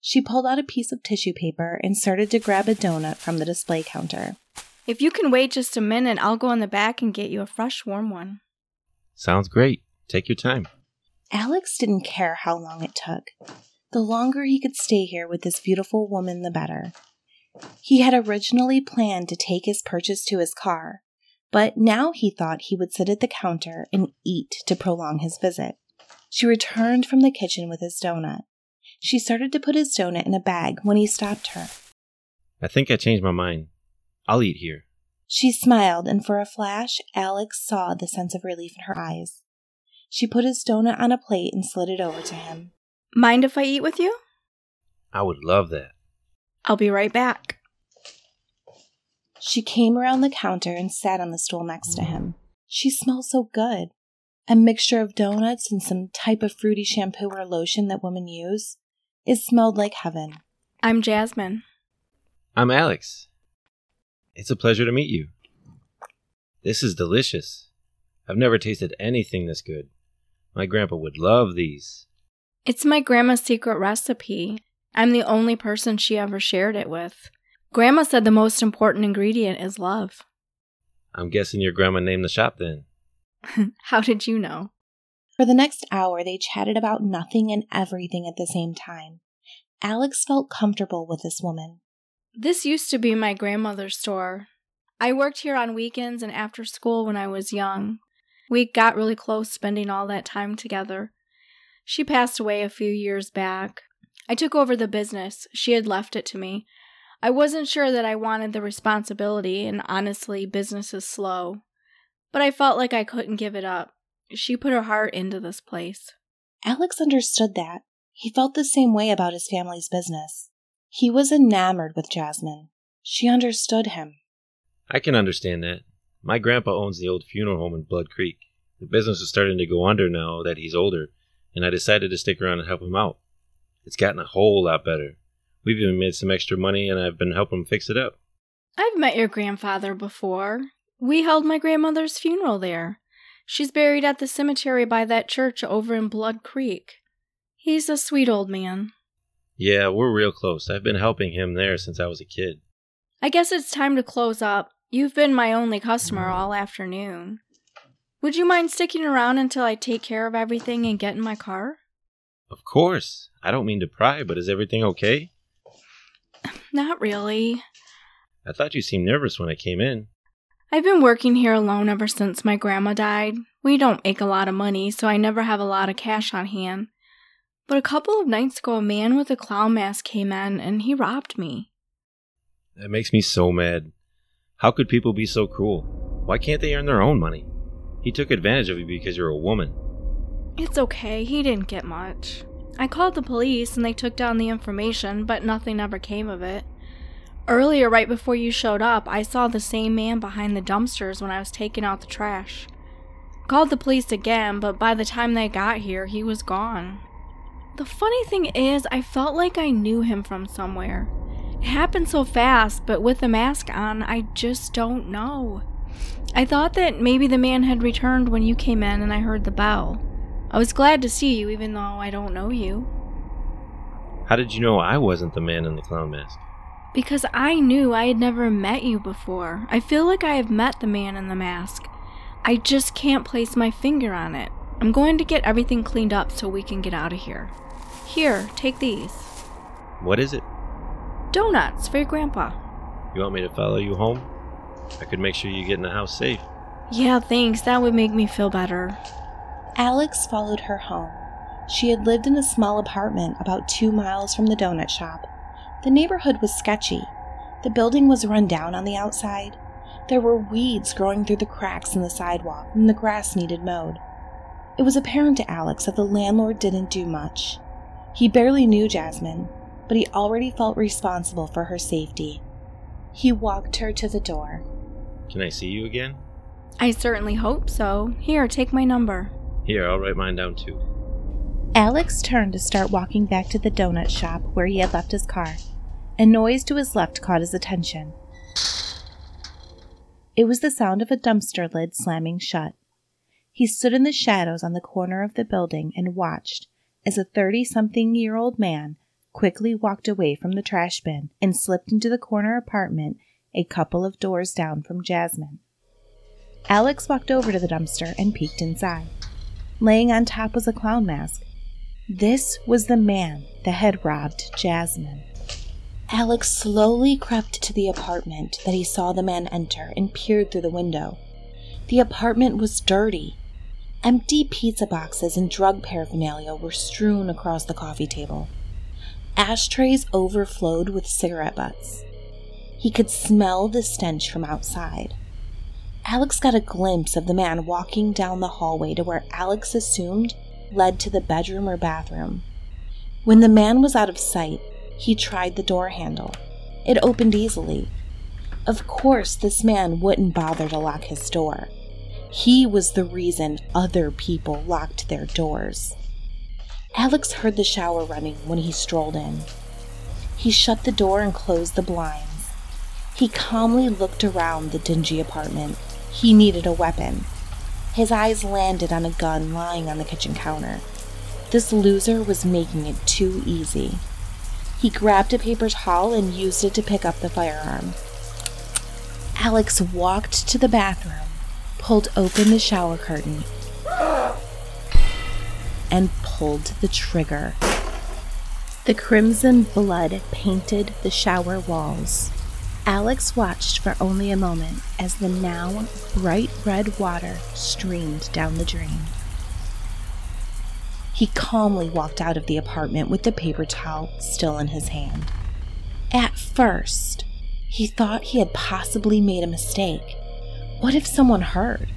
Speaker 1: She pulled out a piece of tissue paper and started to grab a donut from the display counter.
Speaker 6: If you can wait just a minute, I'll go in the back and get you a fresh, warm one.
Speaker 5: Sounds great. Take your time.
Speaker 1: Alex didn't care how long it took. The longer he could stay here with this beautiful woman, the better. He had originally planned to take his purchase to his car, but now he thought he would sit at the counter and eat to prolong his visit. She returned from the kitchen with his donut. She started to put his donut in a bag when he stopped her.
Speaker 5: I think I changed my mind. I'll eat here.
Speaker 1: She smiled, and for a flash, Alex saw the sense of relief in her eyes. She put his donut on a plate and slid it over to him.
Speaker 6: Mind if I eat with you?
Speaker 5: I would love that.
Speaker 6: I'll be right back.
Speaker 1: She came around the counter and sat on the stool next to him. She smelled so good. A mixture of donuts and some type of fruity shampoo or lotion that women use. It smelled like heaven.
Speaker 6: I'm Jasmine.
Speaker 5: I'm Alex. It's a pleasure to meet you. This is delicious. I've never tasted anything this good. My grandpa would love these.
Speaker 6: It's my grandma's secret recipe. I'm the only person she ever shared it with. Grandma said the most important ingredient is love.
Speaker 5: I'm guessing your grandma named the shop then.
Speaker 6: How did you know?
Speaker 1: For the next hour, they chatted about nothing and everything at the same time. Alex felt comfortable with this woman.
Speaker 6: This used to be my grandmother's store. I worked here on weekends and after school when I was young. We got really close spending all that time together. She passed away a few years back. I took over the business. She had left it to me. I wasn't sure that I wanted the responsibility, and honestly, business is slow. But I felt like I couldn't give it up. She put her heart into this place.
Speaker 1: Alex understood that. He felt the same way about his family's business. He was enamored with Jasmine. She understood him.
Speaker 5: I can understand that. My grandpa owns the old funeral home in Blood Creek. The business is starting to go under now that he's older, and I decided to stick around and help him out. It's gotten a whole lot better. We've even made some extra money, and I've been helping fix it up.
Speaker 6: I've met your grandfather before. We held my grandmother's funeral there. She's buried at the cemetery by that church over in Blood Creek. He's a sweet old man.
Speaker 5: Yeah, we're real close. I've been helping him there since I was a kid.
Speaker 6: I guess it's time to close up. You've been my only customer all afternoon. Would you mind sticking around until I take care of everything and get in my car?
Speaker 5: Of course. I don't mean to pry, but is everything okay?
Speaker 6: Not really.
Speaker 5: I thought you seemed nervous when I came in.
Speaker 6: I've been working here alone ever since my grandma died. We don't make a lot of money, so I never have a lot of cash on hand. But a couple of nights ago, a man with a clown mask came in and he robbed me.
Speaker 5: That makes me so mad. How could people be so cruel? Why can't they earn their own money? He took advantage of you because you're a woman.
Speaker 6: It's okay, he didn't get much. I called the police and they took down the information, but nothing ever came of it. Earlier, right before you showed up, I saw the same man behind the dumpsters when I was taking out the trash. Called the police again, but by the time they got here, he was gone. The funny thing is, I felt like I knew him from somewhere. It happened so fast, but with the mask on, I just don't know. I thought that maybe the man had returned when you came in and I heard the bell. I was glad to see you, even though I don't know you.
Speaker 5: How did you know I wasn't the man in the clown mask?
Speaker 6: Because I knew I had never met you before. I feel like I have met the man in the mask. I just can't place my finger on it. I'm going to get everything cleaned up so we can get out of here. Here, take these.
Speaker 5: What is it?
Speaker 6: Donuts for your grandpa.
Speaker 5: You want me to follow you home? I could make sure you get in the house safe.
Speaker 6: Yeah, thanks. That would make me feel better.
Speaker 1: Alex followed her home. She had lived in a small apartment about two miles from the donut shop. The neighborhood was sketchy. The building was run down on the outside. There were weeds growing through the cracks in the sidewalk, and the grass needed mowed. It was apparent to Alex that the landlord didn't do much. He barely knew Jasmine, but he already felt responsible for her safety. He walked her to the door.
Speaker 5: Can I see you again?
Speaker 6: I certainly hope so. Here, take my number.
Speaker 5: Here, I'll write mine down too.
Speaker 1: Alex turned to start walking back to the donut shop where he had left his car. A noise to his left caught his attention. It was the sound of a dumpster lid slamming shut. He stood in the shadows on the corner of the building and watched as a 30 something year old man quickly walked away from the trash bin and slipped into the corner apartment a couple of doors down from Jasmine. Alex walked over to the dumpster and peeked inside. Laying on top was a clown mask. This was the man that had robbed Jasmine. Alex slowly crept to the apartment that he saw the man enter and peered through the window. The apartment was dirty. Empty pizza boxes and drug paraphernalia were strewn across the coffee table. Ashtrays overflowed with cigarette butts. He could smell the stench from outside. Alex got a glimpse of the man walking down the hallway to where Alex assumed led to the bedroom or bathroom. When the man was out of sight, he tried the door handle. It opened easily. Of course, this man wouldn't bother to lock his door. He was the reason other people locked their doors. Alex heard the shower running when he strolled in. He shut the door and closed the blinds. He calmly looked around the dingy apartment. He needed a weapon. His eyes landed on a gun lying on the kitchen counter. This loser was making it too easy. He grabbed a paper towel and used it to pick up the firearm. Alex walked to the bathroom, pulled open the shower curtain, and pulled the trigger. The crimson blood painted the shower walls. Alex watched for only a moment as the now bright red water streamed down the drain. He calmly walked out of the apartment with the paper towel still in his hand. At first, he thought he had possibly made a mistake. What if someone heard?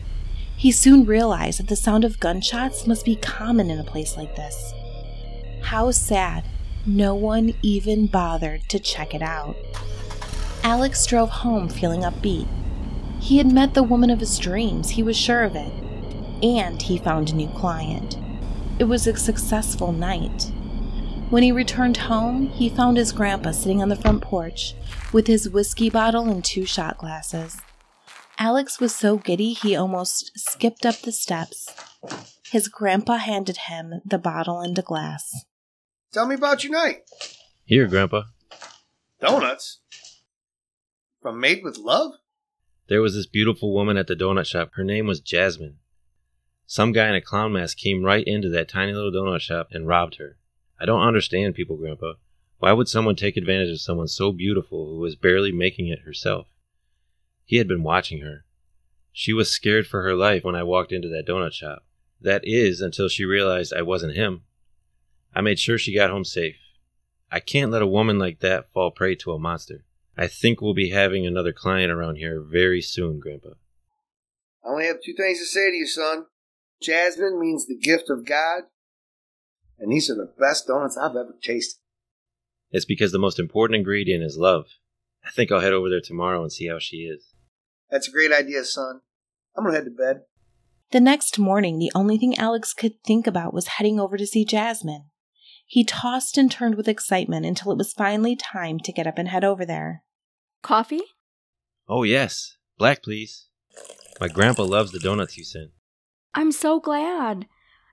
Speaker 1: He soon realized that the sound of gunshots must be common in a place like this. How sad no one even bothered to check it out. Alex drove home feeling upbeat. He had met the woman of his dreams, he was sure of it. And he found a new client. It was a successful night. When he returned home, he found his grandpa sitting on the front porch with his whiskey bottle and two shot glasses. Alex was so giddy he almost skipped up the steps. His grandpa handed him the bottle and a glass.
Speaker 2: Tell me about your night.
Speaker 5: Here, Grandpa.
Speaker 2: Donuts? From Made with Love?
Speaker 5: There was this beautiful woman at the donut shop. Her name was Jasmine. Some guy in a clown mask came right into that tiny little donut shop and robbed her. I don't understand people, Grandpa. Why would someone take advantage of someone so beautiful who was barely making it herself? He had been watching her. She was scared for her life when I walked into that donut shop. That is, until she realized I wasn't him. I made sure she got home safe. I can't let a woman like that fall prey to a monster. I think we'll be having another client around here very soon, Grandpa.
Speaker 2: I only have two things to say to you, son. Jasmine means the gift of God, and these are the best donuts I've ever tasted.
Speaker 5: It's because the most important ingredient is love. I think I'll head over there tomorrow and see how she is.
Speaker 2: That's a great idea, son. I'm gonna head to bed.
Speaker 1: The next morning, the only thing Alex could think about was heading over to see Jasmine. He tossed and turned with excitement until it was finally time to get up and head over there.
Speaker 6: Coffee?
Speaker 5: Oh, yes. Black, please. My grandpa loves the donuts you sent.
Speaker 6: I'm so glad.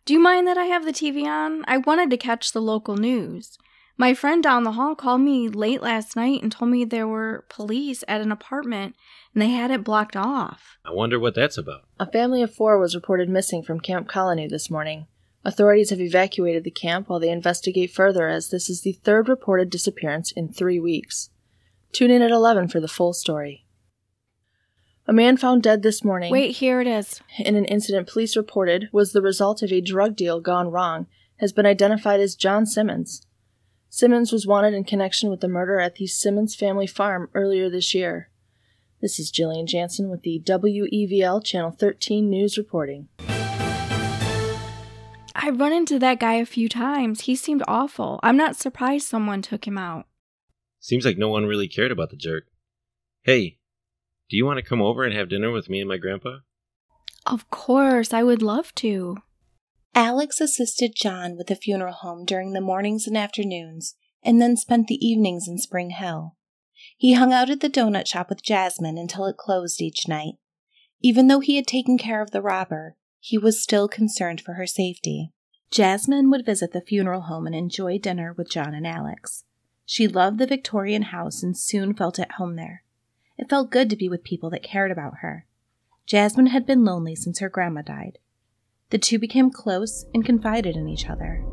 Speaker 6: Do you mind that I have the TV on? I wanted to catch the local news. My friend down the hall called me late last night and told me there were police at an apartment and they had it blocked off.
Speaker 5: I wonder what that's about.
Speaker 7: A family of four was reported missing from Camp Colony this morning. Authorities have evacuated the camp while they investigate further, as this is the third reported disappearance in three weeks. Tune in at 11 for the full story. A man found dead this morning.
Speaker 6: Wait, here it is.
Speaker 7: In an incident police reported was the result of a drug deal gone wrong, has been identified as John Simmons. Simmons was wanted in connection with the murder at the Simmons family farm earlier this year. This is Jillian Janson with the WEVL Channel 13 News reporting.
Speaker 6: I've run into that guy a few times. He seemed awful. I'm not surprised someone took him out.
Speaker 5: Seems like no one really cared about the jerk. Hey, do you want to come over and have dinner with me and my grandpa?
Speaker 6: Of course, I would love to.
Speaker 1: Alex assisted John with the funeral home during the mornings and afternoons, and then spent the evenings in Spring Hill. He hung out at the donut shop with Jasmine until it closed each night. Even though he had taken care of the robber, he was still concerned for her safety. Jasmine would visit the funeral home and enjoy dinner with John and Alex. She loved the Victorian house and soon felt at home there. It felt good to be with people that cared about her. Jasmine had been lonely since her grandma died. The two became close and confided in each other.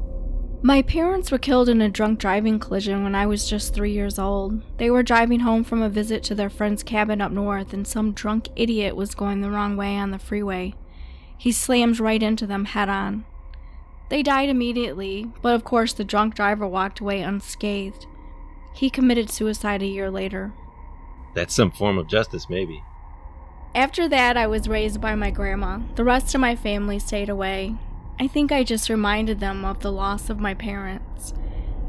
Speaker 6: My parents were killed in a drunk driving collision when I was just three years old. They were driving home from a visit to their friend's cabin up north, and some drunk idiot was going the wrong way on the freeway. He slammed right into them head on. They died immediately, but of course the drunk driver walked away unscathed. He committed suicide a year later.
Speaker 5: That's some form of justice, maybe.
Speaker 6: After that, I was raised by my grandma. The rest of my family stayed away. I think I just reminded them of the loss of my parents.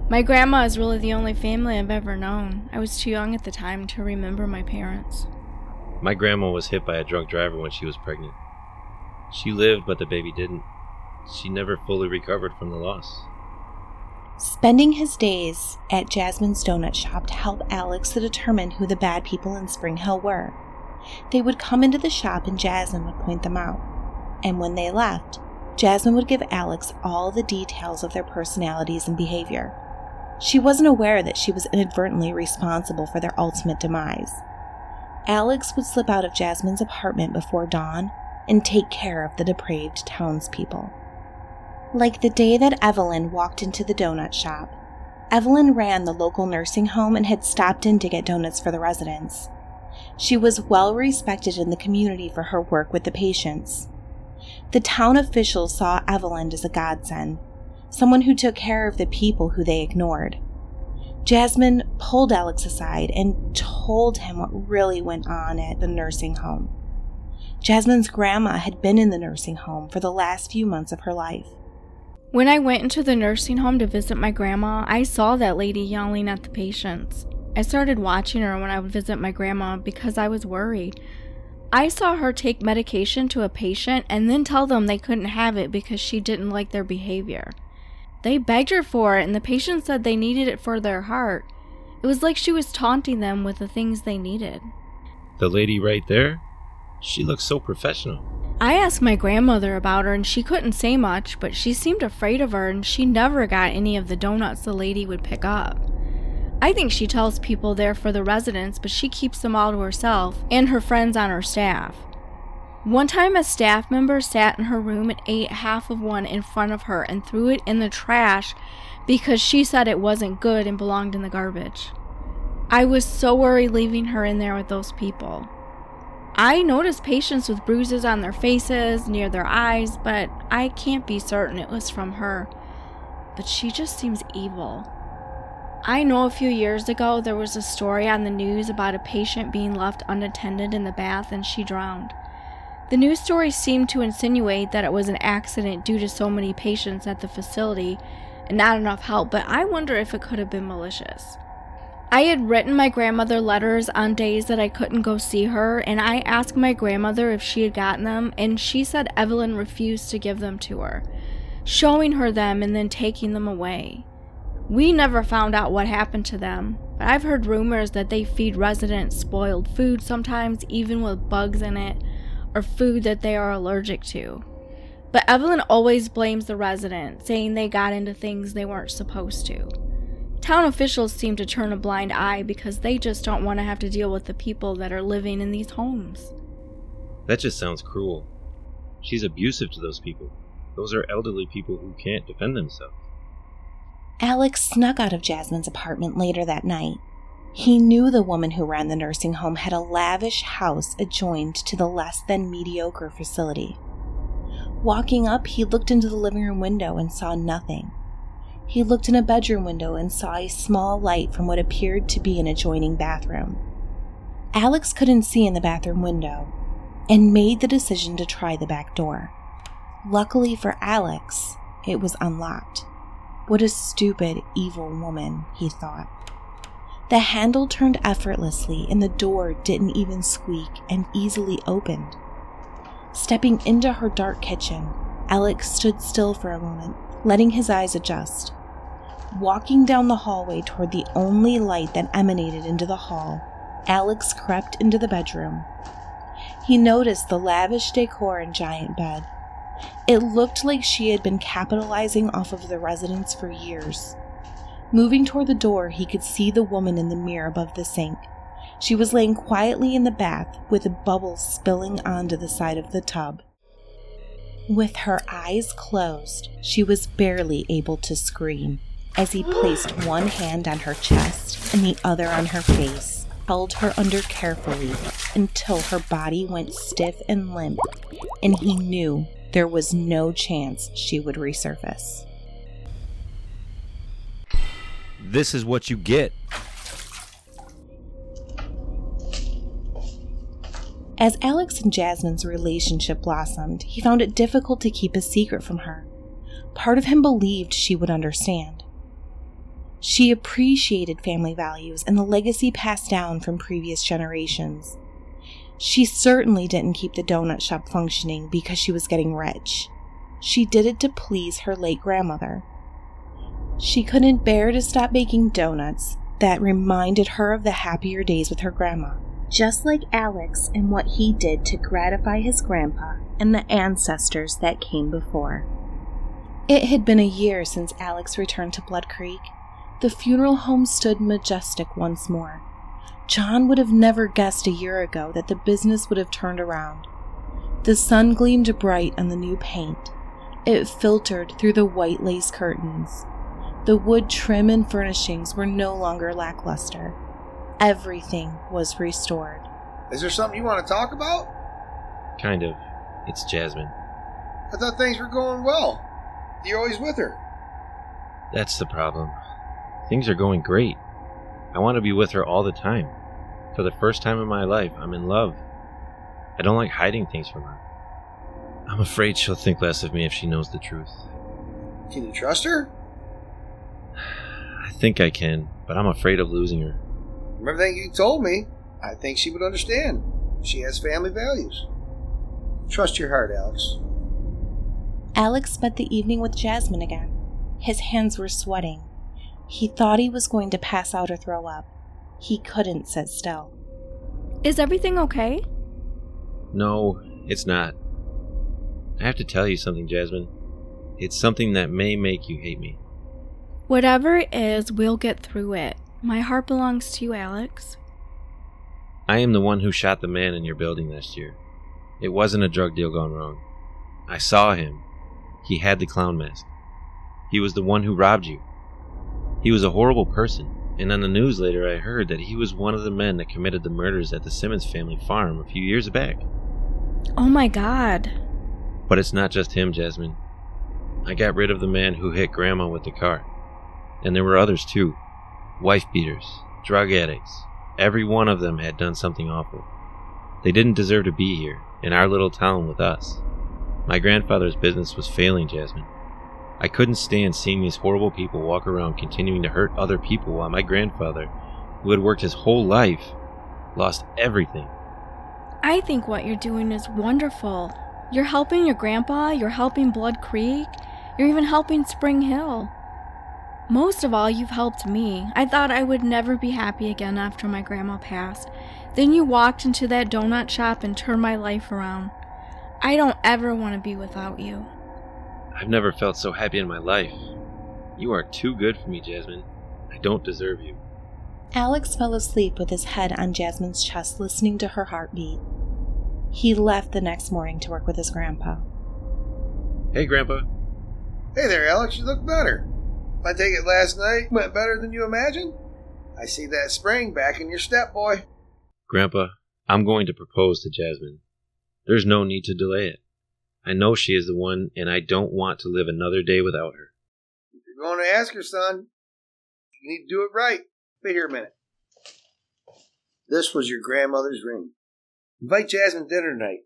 Speaker 6: My grandma is really the only family I've ever known. I was too young at the time to remember my parents.
Speaker 5: My grandma was hit by a drunk driver when she was pregnant. She lived, but the baby didn't. She never fully recovered from the loss.
Speaker 1: Spending his days at Jasmine's donut shop to help Alex to determine who the bad people in Spring Hill were. They would come into the shop and Jasmine would point them out. And when they left, Jasmine would give Alex all the details of their personalities and behavior. She wasn't aware that she was inadvertently responsible for their ultimate demise. Alex would slip out of Jasmine's apartment before dawn and take care of the depraved townspeople. Like the day that Evelyn walked into the donut shop, Evelyn ran the local nursing home and had stopped in to get donuts for the residents. She was well respected in the community for her work with the patients. The town officials saw Evelyn as a godsend, someone who took care of the people who they ignored. Jasmine pulled Alex aside and told him what really went on at the nursing home. Jasmine's grandma had been in the nursing home for the last few months of her life.
Speaker 6: When I went into the nursing home to visit my grandma, I saw that lady yelling at the patients. I started watching her when I would visit my grandma because I was worried. I saw her take medication to a patient and then tell them they couldn't have it because she didn't like their behavior. They begged her for it, and the patient said they needed it for their heart. It was like she was taunting them with the things they needed.
Speaker 5: The lady right there? She looks so professional.
Speaker 6: I asked my grandmother about her, and she couldn't say much, but she seemed afraid of her, and she never got any of the donuts the lady would pick up. I think she tells people there for the residents, but she keeps them all to herself and her friends on her staff. One time, a staff member sat in her room and ate half of one in front of her and threw it in the trash because she said it wasn't good and belonged in the garbage. I was so worried leaving her in there with those people. I noticed patients with bruises on their faces, near their eyes, but I can't be certain it was from her. But she just seems evil. I know a few years ago there was a story on the news about a patient being left unattended in the bath and she drowned. The news story seemed to insinuate that it was an accident due to so many patients at the facility and not enough help, but I wonder if it could have been malicious. I had written my grandmother letters on days that I couldn't go see her, and I asked my grandmother if she had gotten them, and she said Evelyn refused to give them to her, showing her them and then taking them away. We never found out what happened to them, but I've heard rumors that they feed residents spoiled food sometimes, even with bugs in it, or food that they are allergic to. But Evelyn always blames the residents, saying they got into things they weren't supposed to. Town officials seem to turn a blind eye because they just don't want to have to deal with the people that are living in these homes.
Speaker 5: That just sounds cruel. She's abusive to those people. Those are elderly people who can't defend themselves.
Speaker 1: Alex snuck out of Jasmine's apartment later that night. He knew the woman who ran the nursing home had a lavish house adjoined to the less than mediocre facility. Walking up, he looked into the living room window and saw nothing. He looked in a bedroom window and saw a small light from what appeared to be an adjoining bathroom. Alex couldn't see in the bathroom window and made the decision to try the back door. Luckily for Alex, it was unlocked. What a stupid, evil woman, he thought. The handle turned effortlessly and the door didn't even squeak and easily opened. Stepping into her dark kitchen, Alex stood still for a moment, letting his eyes adjust. Walking down the hallway toward the only light that emanated into the hall, Alex crept into the bedroom. He noticed the lavish decor and giant bed. It looked like she had been capitalizing off of the residents for years. Moving toward the door, he could see the woman in the mirror above the sink. She was laying quietly in the bath with bubbles spilling onto the side of the tub. With her eyes closed, she was barely able to scream as he placed one hand on her chest and the other on her face, held her under carefully until her body went stiff and limp, and he knew there was no chance she would resurface.
Speaker 5: This is what you get.
Speaker 1: As Alex and Jasmine's relationship blossomed, he found it difficult to keep a secret from her. Part of him believed she would understand. She appreciated family values and the legacy passed down from previous generations. She certainly didn't keep the donut shop functioning because she was getting rich. She did it to please her late grandmother. She couldn't bear to stop baking donuts that reminded her of the happier days with her grandma, just like Alex and what he did to gratify his grandpa and the ancestors that came before. It had been a year since Alex returned to Blood Creek. The funeral home stood majestic once more. John would have never guessed a year ago that the business would have turned around. The sun gleamed bright on the new paint. It filtered through the white lace curtains. The wood trim and furnishings were no longer lackluster. Everything was restored.
Speaker 2: Is there something you want to talk about?
Speaker 5: Kind of. It's Jasmine.
Speaker 2: I thought things were going well. You're always with her.
Speaker 5: That's the problem. Things are going great. I want to be with her all the time. For the first time in my life, I'm in love. I don't like hiding things from her. I'm afraid she'll think less of me if she knows the truth.
Speaker 2: Can you trust her?
Speaker 5: I think I can, but I'm afraid of losing her.
Speaker 2: From everything you told me, I think she would understand. She has family values. Trust your heart, Alex.
Speaker 1: Alex spent the evening with Jasmine again. His hands were sweating. He thought he was going to pass out or throw up. He couldn't sit still.
Speaker 6: Is everything okay?
Speaker 5: No, it's not. I have to tell you something, Jasmine. It's something that may make you hate me.
Speaker 6: Whatever it is, we'll get through it. My heart belongs to you, Alex.
Speaker 5: I am the one who shot the man in your building last year. It wasn't a drug deal gone wrong. I saw him. He had the clown mask. He was the one who robbed you. He was a horrible person, and on the news later I heard that he was one of the men that committed the murders at the Simmons family farm a few years back.
Speaker 6: Oh my god.
Speaker 5: But it's not just him, Jasmine. I got rid of the man who hit Grandma with the car. And there were others too wife beaters, drug addicts. Every one of them had done something awful. They didn't deserve to be here, in our little town with us. My grandfather's business was failing, Jasmine. I couldn't stand seeing these horrible people walk around continuing to hurt other people while my grandfather, who had worked his whole life, lost everything.
Speaker 6: I think what you're doing is wonderful. You're helping your grandpa, you're helping Blood Creek, you're even helping Spring Hill. Most of all, you've helped me. I thought I would never be happy again after my grandma passed. Then you walked into that donut shop and turned my life around. I don't ever want to be without you.
Speaker 5: I've never felt so happy in my life. You are too good for me, Jasmine. I don't deserve you.
Speaker 1: Alex fell asleep with his head on Jasmine's chest, listening to her heartbeat. He left the next morning to work with his grandpa.
Speaker 5: Hey, Grandpa.
Speaker 2: Hey there, Alex. You look better. I take it last night went better than you imagined? I see that spring back in your step, boy.
Speaker 5: Grandpa, I'm going to propose to Jasmine. There's no need to delay it. I know she is the one, and I don't want to live another day without her.
Speaker 2: If you're going to ask her, son, you need to do it right. Wait here a minute. This was your grandmother's ring. Invite Jasmine to dinner tonight.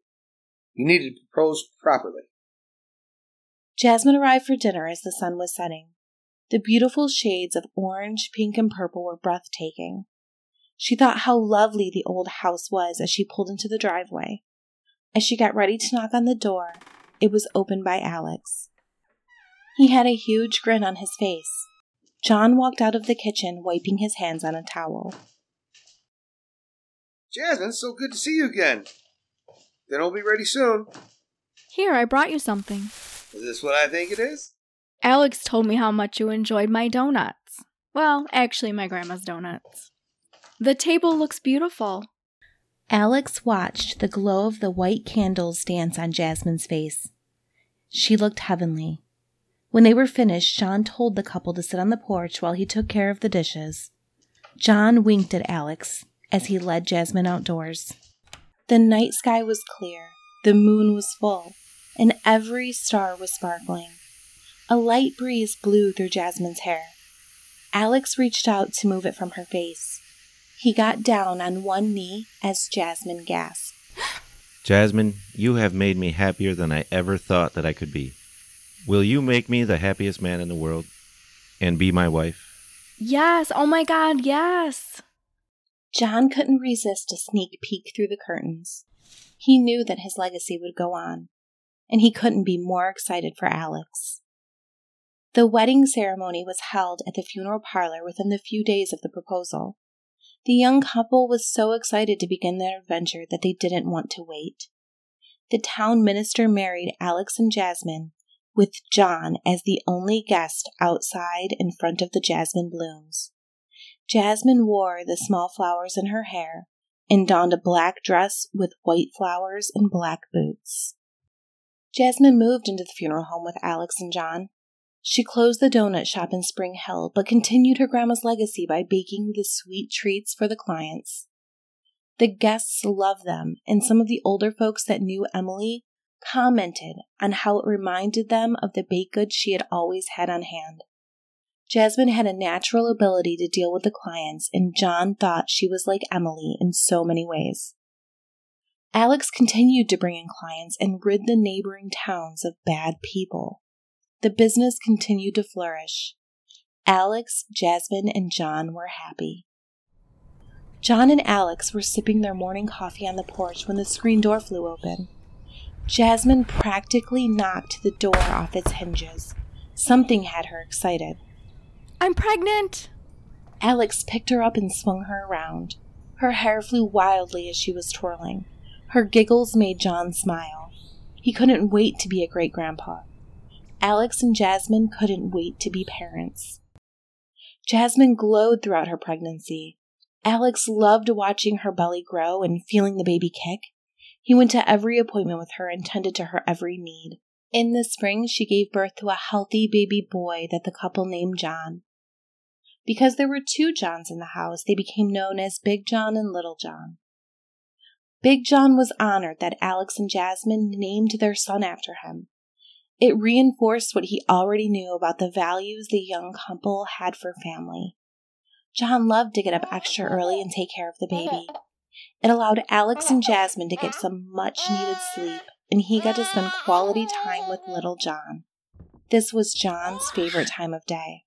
Speaker 2: You need to propose properly.
Speaker 1: Jasmine arrived for dinner as the sun was setting. The beautiful shades of orange, pink, and purple were breathtaking. She thought how lovely the old house was as she pulled into the driveway. As she got ready to knock on the door, it was opened by Alex. He had a huge grin on his face. John walked out of the kitchen, wiping his hands on a towel.
Speaker 2: Jasmine, so good to see you again. Then Dinner'll be ready soon.
Speaker 6: Here, I brought you something.
Speaker 2: Is this what I think it is?
Speaker 6: Alex told me how much you enjoyed my donuts. Well, actually, my grandma's donuts. The table looks beautiful.
Speaker 1: Alex watched the glow of the white candles dance on Jasmine's face. She looked heavenly. When they were finished, John told the couple to sit on the porch while he took care of the dishes. John winked at Alex as he led Jasmine outdoors. The night sky was clear, the moon was full, and every star was sparkling. A light breeze blew through Jasmine's hair. Alex reached out to move it from her face. He got down on one knee as Jasmine gasped.
Speaker 5: Jasmine, you have made me happier than I ever thought that I could be. Will you make me the happiest man in the world and be my wife?
Speaker 6: Yes. Oh my God, yes.
Speaker 1: John couldn't resist a sneak peek through the curtains. He knew that his legacy would go on, and he couldn't be more excited for Alex. The wedding ceremony was held at the funeral parlor within the few days of the proposal. The young couple was so excited to begin their adventure that they didn't want to wait. The town minister married Alex and Jasmine, with John as the only guest outside in front of the jasmine blooms. Jasmine wore the small flowers in her hair and donned a black dress with white flowers and black boots. Jasmine moved into the funeral home with Alex and John. She closed the donut shop in Spring Hill, but continued her grandma's legacy by baking the sweet treats for the clients. The guests loved them, and some of the older folks that knew Emily commented on how it reminded them of the baked goods she had always had on hand. Jasmine had a natural ability to deal with the clients, and John thought she was like Emily in so many ways. Alex continued to bring in clients and rid the neighboring towns of bad people. The business continued to flourish. Alex, Jasmine, and John were happy. John and Alex were sipping their morning coffee on the porch when the screen door flew open. Jasmine practically knocked the door off its hinges. Something had her excited.
Speaker 6: I'm pregnant.
Speaker 1: Alex picked her up and swung her around. Her hair flew wildly as she was twirling. Her giggles made John smile. He couldn't wait to be a great grandpa. Alex and Jasmine couldn't wait to be parents. Jasmine glowed throughout her pregnancy. Alex loved watching her belly grow and feeling the baby kick. He went to every appointment with her and tended to her every need. In the spring, she gave birth to a healthy baby boy that the couple named John. Because there were two Johns in the house, they became known as Big John and Little John. Big John was honored that Alex and Jasmine named their son after him. It reinforced what he already knew about the values the young couple had for family. John loved to get up extra early and take care of the baby. It allowed Alex and Jasmine to get some much needed sleep, and he got to spend quality time with little John. This was John's favorite time of day.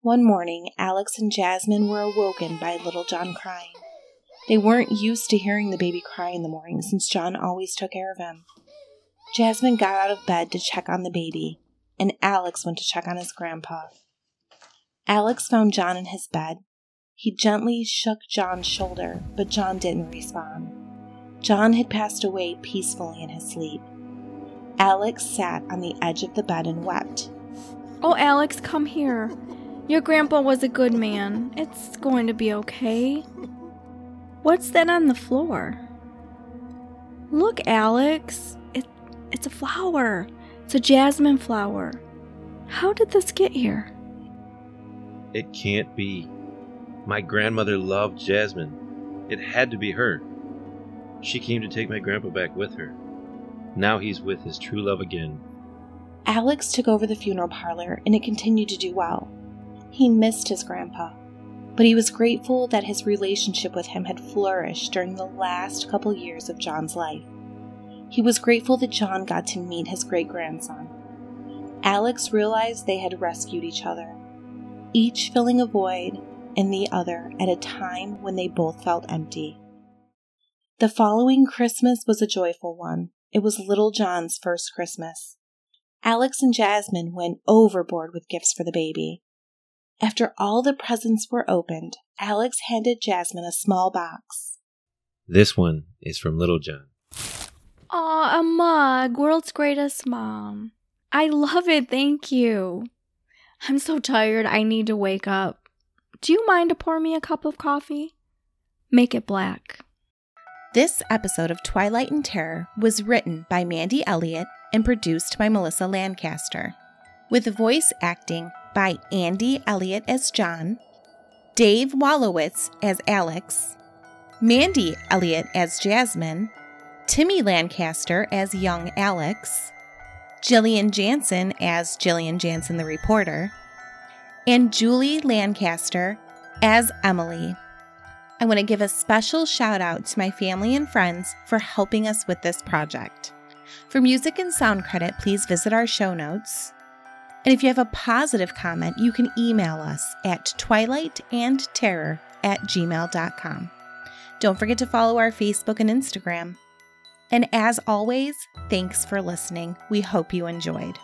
Speaker 1: One morning, Alex and Jasmine were awoken by little John crying. They weren't used to hearing the baby cry in the morning since John always took care of him. Jasmine got out of bed to check on the baby, and Alex went to check on his grandpa. Alex found John in his bed. He gently shook John's shoulder, but John didn't respond. John had passed away peacefully in his sleep. Alex sat on the edge of the bed and wept.
Speaker 6: Oh, Alex, come here. Your grandpa was a good man. It's going to be okay. What's that on the floor? Look, Alex. It's a flower. It's a jasmine flower. How did this get here?
Speaker 5: It can't be. My grandmother loved Jasmine. It had to be her. She came to take my grandpa back with her. Now he's with his true love again.
Speaker 1: Alex took over the funeral parlor and it continued to do well. He missed his grandpa, but he was grateful that his relationship with him had flourished during the last couple years of John's life. He was grateful that John got to meet his great grandson. Alex realized they had rescued each other, each filling a void in the other at a time when they both felt empty. The following Christmas was a joyful one. It was little John's first Christmas. Alex and Jasmine went overboard with gifts for the baby. After all the presents were opened, Alex handed Jasmine a small box.
Speaker 5: This one is from Little John.
Speaker 6: Aw, a mug, world's greatest mom. I love it, thank you. I'm so tired, I need to wake up. Do you mind to pour me a cup of coffee? Make it black.
Speaker 1: This episode of Twilight and Terror was written by Mandi Elliot and produced by Melissa Lancaster, with voice acting by Andy Elliot as John, Dave Walowitz as Alex, Mandi Elliot as Jasmine, Timmy Lancaster as young Alex, Jillian Janson as Jillian Janson the reporter, and Julie Lancaster as Emily. I want to give a special shout out to my family and friends for helping us with this project. For music and sound credit, please visit our show notes. And if you have a positive comment, you can email us at twilightandterror at gmail.com. Don't forget to follow our Facebook and Instagram. And as always, thanks for listening. We hope you enjoyed.